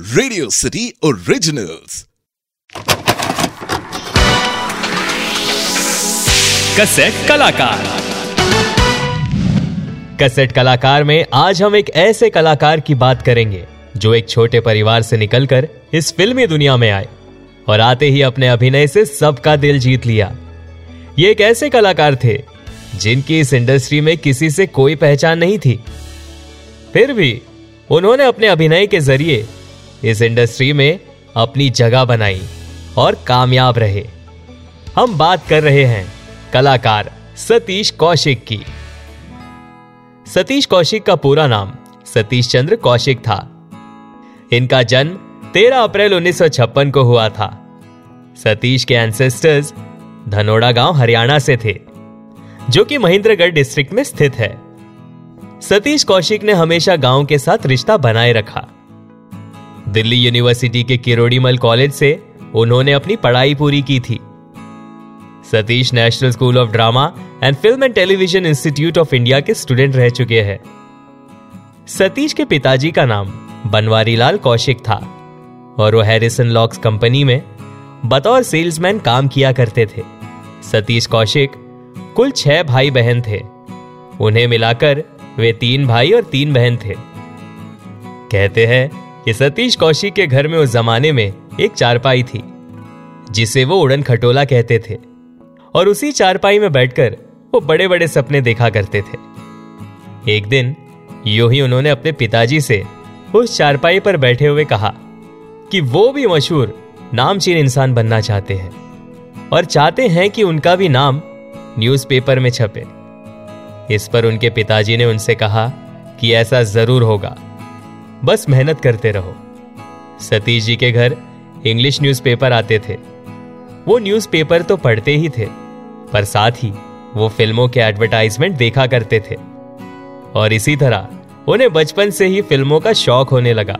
Radio city originals cassette कलाकार। Cassette कलाकार में आज हम एक ऐसे कलाकार की बात करेंगे जो एक छोटे परिवार से निकलकर इस फिल्मी दुनिया में आए और आते ही अपने अभिनय से सबका दिल जीत लिया। ये एक ऐसे कलाकार थे जिनकी इस इंडस्ट्री में किसी से कोई पहचान नहीं थी। फिर भी उन्होंने अपने अभिनय के ज़रिए इस इंडस्ट्री में अपनी जगह बनाई और कामयाब रहे। हम बात कर रहे हैं कलाकार सतीश कौशिक की। सतीश कौशिक का पूरा नाम सतीश चंद्र कौशिक था। इनका जन्म 13 अप्रैल 1956 को हुआ था। सतीश के एंसेस्टर्स धनोड़ा गाँव हरियाणा से थे, जो कि महेंद्रगढ़ डिस्ट्रिक्ट में स्थित है। सतीश कौशिक ने हमेशा गाँव के साथ रिश्ता बनाए रखा। दिल्ली यूनिवर्सिटी के किरोड़ीमल कॉलेज से उन्होंने अपनी पढ़ाई पूरी की थी। Satish National School of Drama and Film and Television Institute of India के स्टूडेंट रह चुके हैं। सतीश के पिताजी का नाम बनवारी लाल कौशिक था और वो हैरिसन लॉक्स कंपनी में बतौर सेल्समैन काम किया करते थे। सतीश कौशिक कुल छह भाई बहन थे। उन्हें मिलाकर वे तीन भाई और तीन बहन थे। कहते हैं कि सतीश कौशिक के घर में उस जमाने में एक चारपाई थी, जिसे वो उड़न खटोला कहते थे। और उसी चारपाई में बैठकर वो बड़े बड़े सपने देखा करते थे। एक दिन, यू ही उन्होंने अपने पिताजी से उस चारपाई पर बैठे हुए कहा कि वो भी मशहूर नामचीन इंसान बनना चाहते हैं और चाहते हैं कि उनका भी नाम न्यूज़पेपर में छपे। इस पर उनके पिताजी ने उनसे कहा कि ऐसा ज़रूर होगा। बस मेहनत करते रहो। सतीश जी के घर इंग्लिश न्यूज़पेपर आते थे। वो न्यूज़पेपर तो पढ़ते ही थे, पर साथ ही वो फ़िल्मों के एडवर्टाइजमेंट देखा करते थे। और इसी तरह उन्हें बचपन से ही फ़िल्मों का शौक होने लगा।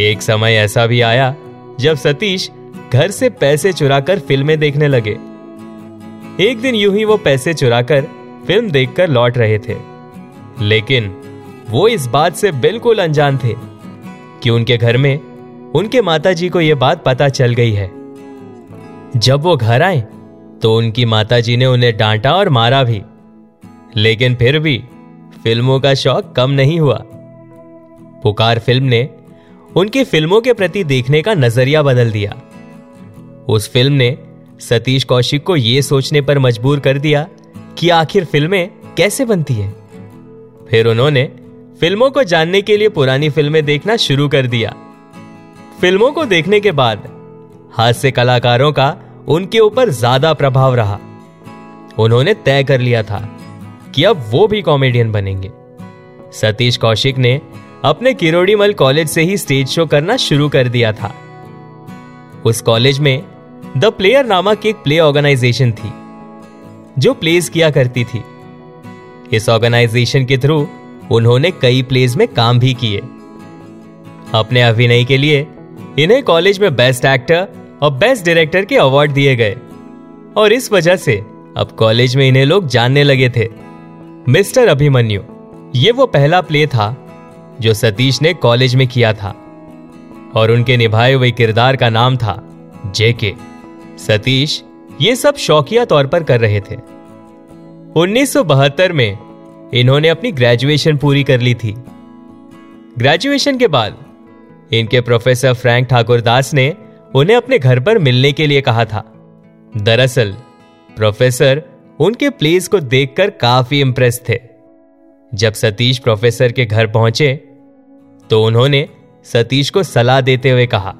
एक समय ऐसा भी आया जब सतीश घर से पैसे चुराकर फ़िल्में देखने लगे। एक दिन यूँ ही वो पैसे चुराकर फ़िल्म देखकर लौट रहे थे। लेकिन वो इस बात से बिल्कुल अनजान थे कि उनके घर में उनके माताजी को यह बात पता चल गई है। जब वो घर आए तो उनकी माताजी ने उन्हें डांटा और मारा भी। लेकिन फिर भी फ़िल्मों का शौक कम नहीं हुआ। पुकार फ़िल्म ने उनकी फ़िल्मों के प्रति देखने का नज़रिया बदल दिया। उस फ़िल्म ने सतीश कौशिक को यह सोचने पर मजबूर कर दिया कि आखिर फ़िल्में कैसे बनती हैं। फिर उन्होंने फ़िल्मों को जानने के लिए पुरानी फ़िल्में देखना शुरू कर दिया। फ़िल्मों को देखने के बाद, हास्य कलाकारों का उनके ऊपर ज़्यादा प्रभाव रहा। उन्होंने तय कर लिया था कि अब वो भी कॉमेडियन बनेंगे। सतीश कौशिक ने अपने किरोड़ीमल कॉलेज से ही स्टेज शो करना शुरू कर दिया था। उस कॉलेज में द प्लेयर नामक एक प्ले ऑर्गेनाइजेशन थी, जो प्लेस किया करती थी। इस ऑर्गेनाइजेशन के थ्रू उन्होंने कई प्लेज में काम भी किए। अपने अभिनय के लिए इन्हें कॉलेज में बेस्ट एक्टर और बेस्ट डायरेक्टर के अवार्ड दिए गए। और इस वजह से अब कॉलेज में इन्हें लोग जानने लगे थे। मिस्टर अभिमन्यु, ये वो पहला प्ले था जो सतीश ने कॉलेज में किया था। और उनके निभाए हुए किरदार का नाम था जेके सतीश ये सब शौकिया तौर पर कर रहे थे। 1972 में इन्होंने अपनी ग्रेजुएशन पूरी कर ली थी। ग्रेजुएशन के बाद, इनके प्रोफेसर फ्रैंक ठाकुर दास ने उन्हें अपने घर पर मिलने के लिए कहा था। दरअसल प्रोफेसर उनके प्लेस को देखकर काफ़ी इंप्रेस थे। जब सतीश प्रोफेसर के घर पहुँचे तो उन्होंने सतीश को सलाह देते हुए कहा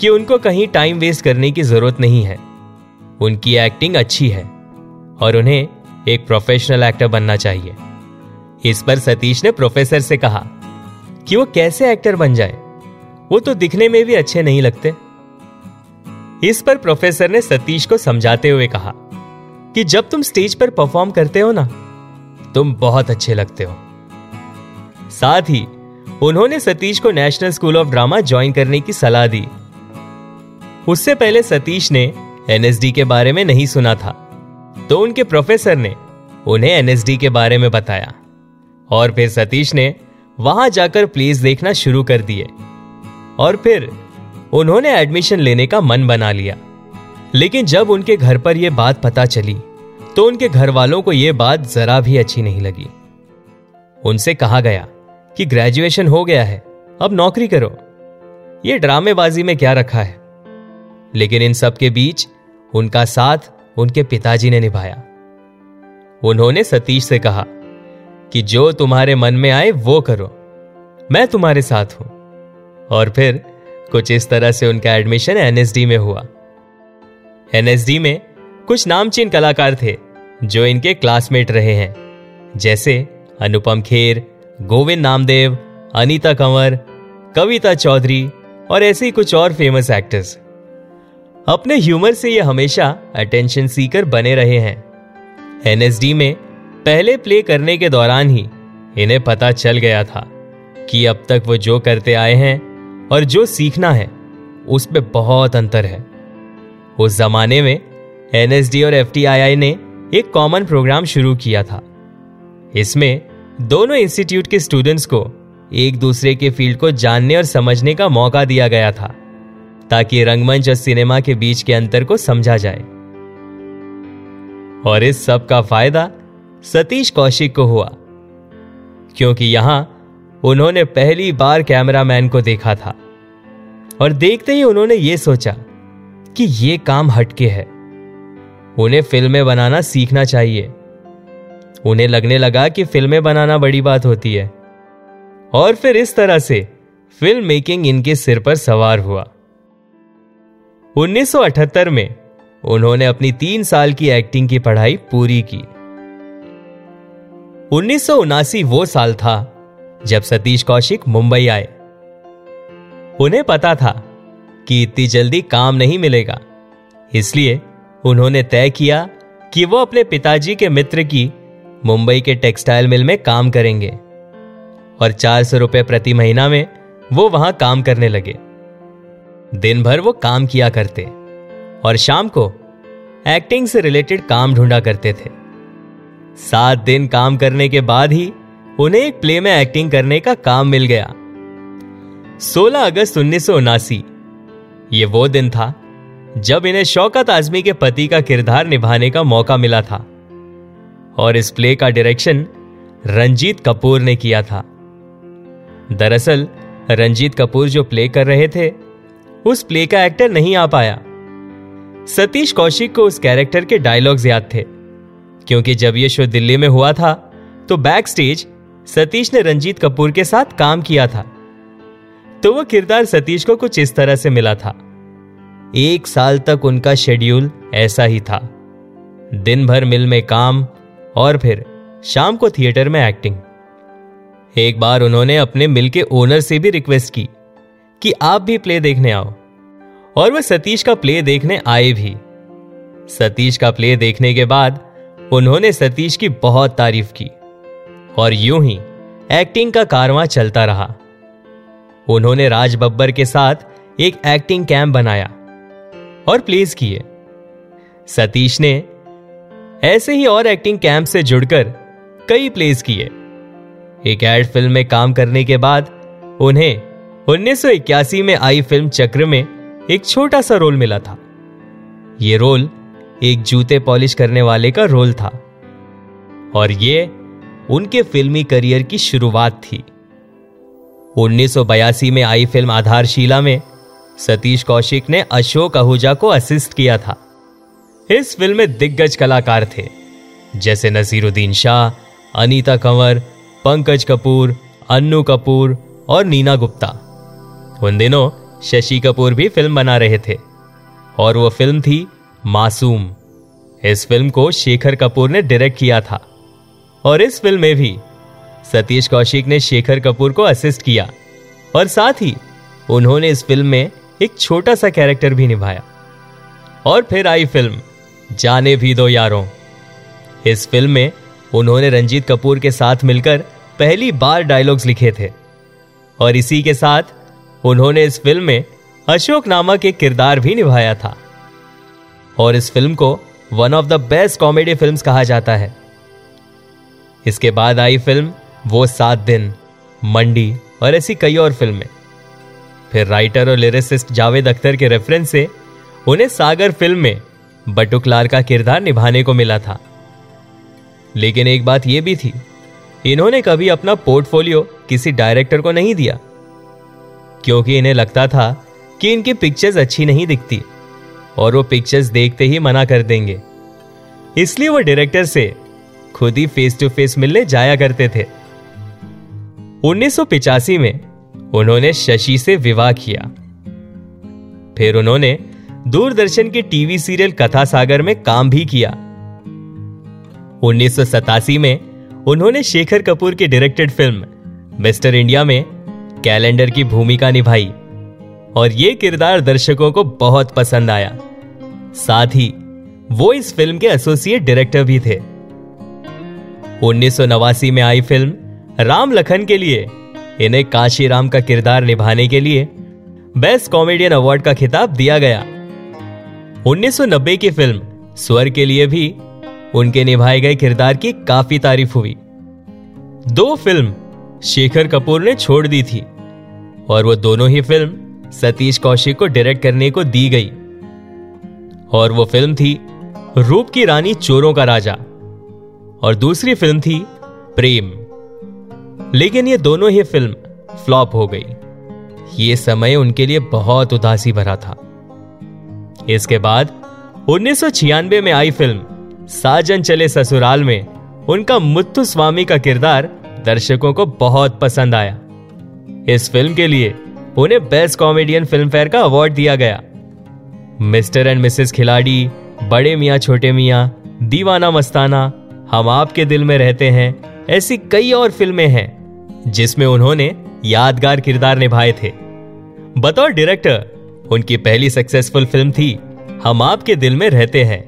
कि उनको कहीं टाइम वेस्ट करने की ज़रूरत नहीं है। उनकी एक्टिंग अच्छी है और उन्हें एक प्रोफेशनल एक्टर बनना चाहिए। इस पर सतीश ने प्रोफेसर से कहा कि वो कैसे एक्टर बन जाए। वो तो दिखने में भी अच्छे नहीं लगते। इस पर प्रोफेसर ने सतीश को समझाते हुए कहा कि जब तुम स्टेज पर परफॉर्म करते हो ना, तुम बहुत अच्छे लगते हो। साथ ही, उन्होंने सतीश को National School of Drama join करने की सलाह दी। उससे पहले सतीश ने एनएसडी के बारे में नहीं सुना था तो उनके प्रोफेसर ने उन्हें एनएसडी के बारे में बताया। और फिर सतीश ने वहाँ जाकर प्लेस देखना शुरू कर दिए। और फिर उन्होंने एडमिशन लेने का मन बना लिया। लेकिन जब उनके घर पर यह बात पता चली तो उनके घर वालों को यह बात जरा भी अच्छी नहीं लगी। उनसे कहा गया कि ग्रेजुएशन हो गया है, अब नौकरी करो। ये ड्रामेबाजी में क्या रखा है? लेकिन इन सब के बीच उनका साथ उनके पिताजी ने निभाया। उन्होंने सतीश से कहा कि जो तुम्हारे मन में आए, वो करो। मैं तुम्हारे साथ हूँ। और फिर, कुछ इस तरह से उनका एडमिशन एनएसडी में हुआ। एनएसडी में कुछ नामचीन कलाकार थे, जो इनके क्लासमेट रहे हैं। जैसे अनुपम खेर, गोविंद नामदेव, अनीता कंवर, कविता चौधरी और ऐसे ही कुछ और फ़ेमस एक्टर्स अपने ह्यूमर से ये हमेशा अटेंशन सीकर बने रहे हैं। एनएसडी में पहले प्ले करने के दौरान ही इन्हें पता चल गया था कि अब तक वो जो करते आए हैं और जो सीखना है उसमें बहुत अंतर है। उस जमाने में एनएसडी और एफटीआईआई ने एक कॉमन प्रोग्राम शुरू किया था। इसमें दोनों इंस्टीट्यूट के स्टूडेंट्स को एक दूसरे के फ़ील्ड को जानने और समझने का मौका दिया गया था, ताकि रंगमंच और सिनेमा के बीच के अंतर को समझा जाए। और इस सब का फ़ायदा सतीश कौशिक को हुआ। क्योंकि यहाँ उन्होंने पहली बार कैमरामैन को देखा था। और देखते ही उन्होंने यह सोचा कि यह काम हटके है। उन्हें फ़िल्में बनाना सीखना चाहिए। उन्हें लगने लगा कि फ़िल्में बनाना बड़ी बात होती है। और फिर इस तरह से फ़िल्म मेकिंग इनके सिर पर सवार हुआ। 1978 में उन्होंने अपनी तीन साल की एक्टिंग की पढ़ाई पूरी की। उन्नीस सौ उनासी वो साल था, जब सतीश कौशिक मुंबई आए। उन्हें पता था कि इतनी जल्दी काम नहीं मिलेगा, इसलिए उन्होंने तय किया कि वो अपने पिताजी के मित्र की मुंबई के टेक्सटाइल मिल में काम करेंगे, और चार सौ रुपए प्रति महीना में वो वहाँ काम करने लगे। दिन भर वो काम किया करते, और शाम को एक्टिंग से रिलेटेड काम ढूंढा करते थे। सात दिन काम करने के बाद ही उन्हें एक प्ले में एक्टिंग करने का काम मिल गया। 16 अगस्त उन्नीस ये वो दिन था जब इन्हें शौकत आजमी के पति का किरदार निभाने का मौका मिला था और इस प्ले का डायरेक्शन रंजीत कपूर ने किया था। दरअसल, रंजीत कपूर जो प्ले कर रहे थे, उस प्ले का एक्टर नहीं आ पाया। सतीश कौशिक को उस कैरेक्टर के डायलॉग्स याद थे। क्योंकि जब ये शो दिल्ली में हुआ था तो बैक स्टेज सतीश ने रंजीत कपूर के साथ काम किया था। तो वह किरदार सतीश को कुछ इस तरह से मिला था। एक साल तक उनका शेड्यूल ऐसा ही था। दिन भर मिल में काम और फिर शाम को थिएटर में एक्टिंग एक बार उन्होंने अपने मिल के ओनर से भी रिक्वेस्ट की कि आप भी प्ले देखने आओ, और वह सतीश का प्ले देखने आए भी। सतीश का प्ले देखने के बाद उन्होंने सतीश की बहुत तारीफ़ की और यूँ ही एक्टिंग का कारवां चलता रहा। उन्होंने राज बब्बर के साथ एक एक्टिंग कैंप बनाया और प्लेस किए। सतीश ने ऐसे ही और एक्टिंग कैंप से जुड़कर कई प्लेस किए। एक एड फ़िल्म में काम करने के बाद उन्हें 1981 में आई फ़िल्म चक्र में एक छोटा सा रोल मिला था। यह रोल एक जूते पॉलिश करने वाले का रोल था। और ये उनके फिल्मी करियर की शुरुआत थी। 1982 में आई फ़िल्म आधारशिला में सतीश कौशिक ने अशोक आहूजा को असिस्ट किया था। इस फ़िल्म में दिग्गज कलाकार थे, जैसे नसीरुद्दीन शाह, अनीता कंवर, पंकज कपूर, अन्नू कपूर और नीना गुप्ता। उन दिनों शशि कपूर भी फ़िल्म बना रहे थे। और वो फ़िल्म थी मासूम। इस फ़िल्म को शेखर कपूर ने डायरेक्ट किया था। और इस फ़िल्म में भी सतीश कौशिक ने शेखर कपूर को असिस्ट किया। और साथ ही उन्होंने इस फ़िल्म में एक छोटा सा कैरेक्टर भी निभाया। और फिर आई फ़िल्म, जाने भी दो यारों। इस फ़िल्म में उन्होंने रंजीत कपूर के साथ मिलकर पहली बार डायलॉग्स लिखे थे। और इसी के साथ उन्होंने इस फ़िल्म में अशोक नामक एक किरदार भी निभाया था। और इस फ़िल्म को one of the best comedy films कहा जाता है। इसके बाद आई फ़िल्म वो सात दिन, मंडी और ऐसी कई और फ़िल्में। फिर राइटर और लिरिसिस्ट जावेद अख्तर के रेफरेंस से उन्हें सागर फ़िल्म में बटुकलार का किरदार निभाने को मिला था। लेकिन एक बात यह भी थी, इन्होंने कभी अपना पोर्टफोलियो किसी डायरेक्टर को नहीं दिया, क्योंकि इन्हें लगता था कि इनकी पिक्चर्स अच्छी नहीं दिखती। और वो पिक्चर्स देखते ही मना कर देंगे। इसलिए वो डायरेक्टर से खुद ही फेस टू फेस मिलने जाया करते थे। 1985 में उन्होंने शशि से विवाह किया। फिर उन्होंने दूरदर्शन के टीवी सीरियल कथा सागर में काम भी किया। उन्नीस सौ सतासी में उन्होंने शेखर कपूर की डायरेक्टेड फ़िल्म मिस्टर इंडिया में कैलेंडर की भूमिका निभाई। और ये किरदार दर्शकों को बहुत पसंद आया। साथ ही, वो इस फ़िल्म के एसोसिएट डायरेक्टर भी थे। उन्नीस में आई फ़िल्म राम लखन के लिए, इन्हें काशी राम का किरदार निभाने के लिए बेस्ट कॉमेडियन अवार्ड का खिताब दिया गया। 1990 की फ़िल्म स्वर के लिए भी उनके निभाए गए किरदार की काफ़ी तारीफ़ हुई। दो फ़िल्म शेखर कपूर ने छोड़ दी थी और वो दोनों ही फ़िल्म सतीश कौशिक को डायरेक्ट करने को दी गई। और वो फ़िल्म थी रूप की रानी चोरों का राजा। और दूसरी फ़िल्म थी प्रेम। लेकिन ये दोनों ही फ़िल्म फ्लॉप हो गई। ये समय उनके लिए बहुत उदासी भरा था। इसके बाद उन्नीस सौ छियानवे में आई फ़िल्म साजन चले ससुराल में उनका मुत्तु स्वामी का किरदार दर्शकों को बहुत पसंद आया। इस फ़िल्म के लिए उन्हें बेस्ट कॉमेडियन फ़िल्म फेयर का अवार्ड दिया गया। मिस्टर एंड मिसेस खिलाड़ी, बड़े मियाँ, छोटे मियाँ, दीवाना मस्ताना, हम आपके दिल में रहते हैं, ऐसी कई और फ़िल्में हैं, जिसमें उन्होंने यादगार किरदार निभाए थे। बतौर डायरेक्टर उनकी पहली सक्सेसफुल फ़िल्म थी, हम आपके दिल में रहते हैं।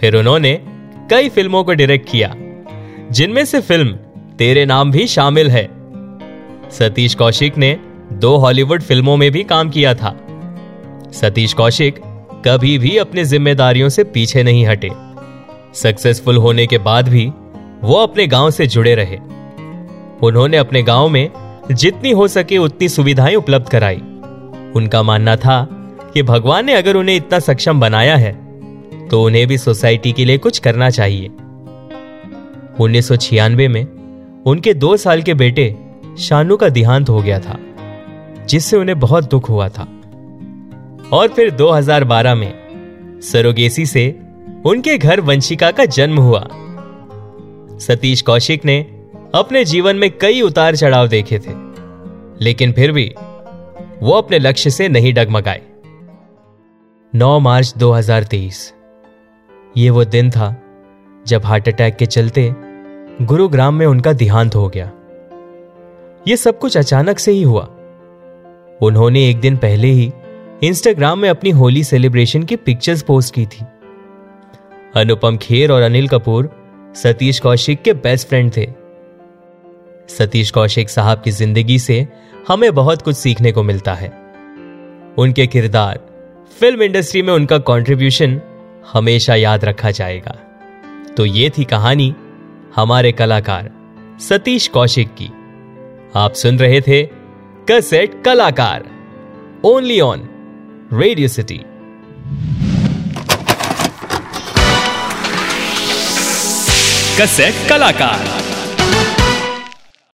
फिर उन्होंने कई फ़िल्मों को डायरेक्ट किया, जिनमें से फ़िल्म तेरे नाम भी शामिल है। सतीश कौशिक ने दो हॉलीवुड फ़िल्मों में भी काम किया था। सतीश कौशिक कभी भी अपनी जिम्मेदारियों से पीछे नहीं हटे। सक्सेसफुल होने के बाद भी वो अपने गाँव से जुड़े रहे। उन्होंने अपने गाँव में जितनी हो सके उतनी सुविधाएँ उपलब्ध कराई। उनका मानना था कि भगवान ने अगर उन्हें इतना सक्षम बनाया है तो उन्हें भी सोसाइटी के लिए कुछ करना चाहिए। उन्नीस सौ छियानवे में उनके दो साल के बेटे शानू का देहांत हो गया था। जिससे उन्हें बहुत दुख हुआ था। और फिर 2012 में सरोगेसी से उनके घर वंशिका का जन्म हुआ। सतीश कौशिक ने अपने जीवन में कई उतार चढ़ाव देखे थे, लेकिन फिर भी वो अपने लक्ष्य से नहीं डगमगाए। 9 मार्च 2023 ये वो दिन था जब हार्ट अटैक के चलते गुरुग्राम में उनका देहांत हो गया। यह सब कुछ अचानक से ही हुआ। उन्होंने एक दिन पहले ही इंस्टाग्राम में अपनी होली सेलिब्रेशन की पिक्चर्स पोस्ट की थी। अनुपम खेर और अनिल कपूर सतीश कौशिक के बेस्ट फ्रेंड थे। सतीश कौशिक साहब की ज़िंदगी से हमें बहुत कुछ सीखने को मिलता है। उनके किरदार फ़िल्म इंडस्ट्री में उनका कंट्रीब्यूशन हमेशा याद रखा जाएगा। तो ये थी कहानी हमारे कलाकार सतीश कौशिक की। आप सुन रहे थे कसेट कलाकार ओनली ऑन रेडियो सिटी कसेट कलाकार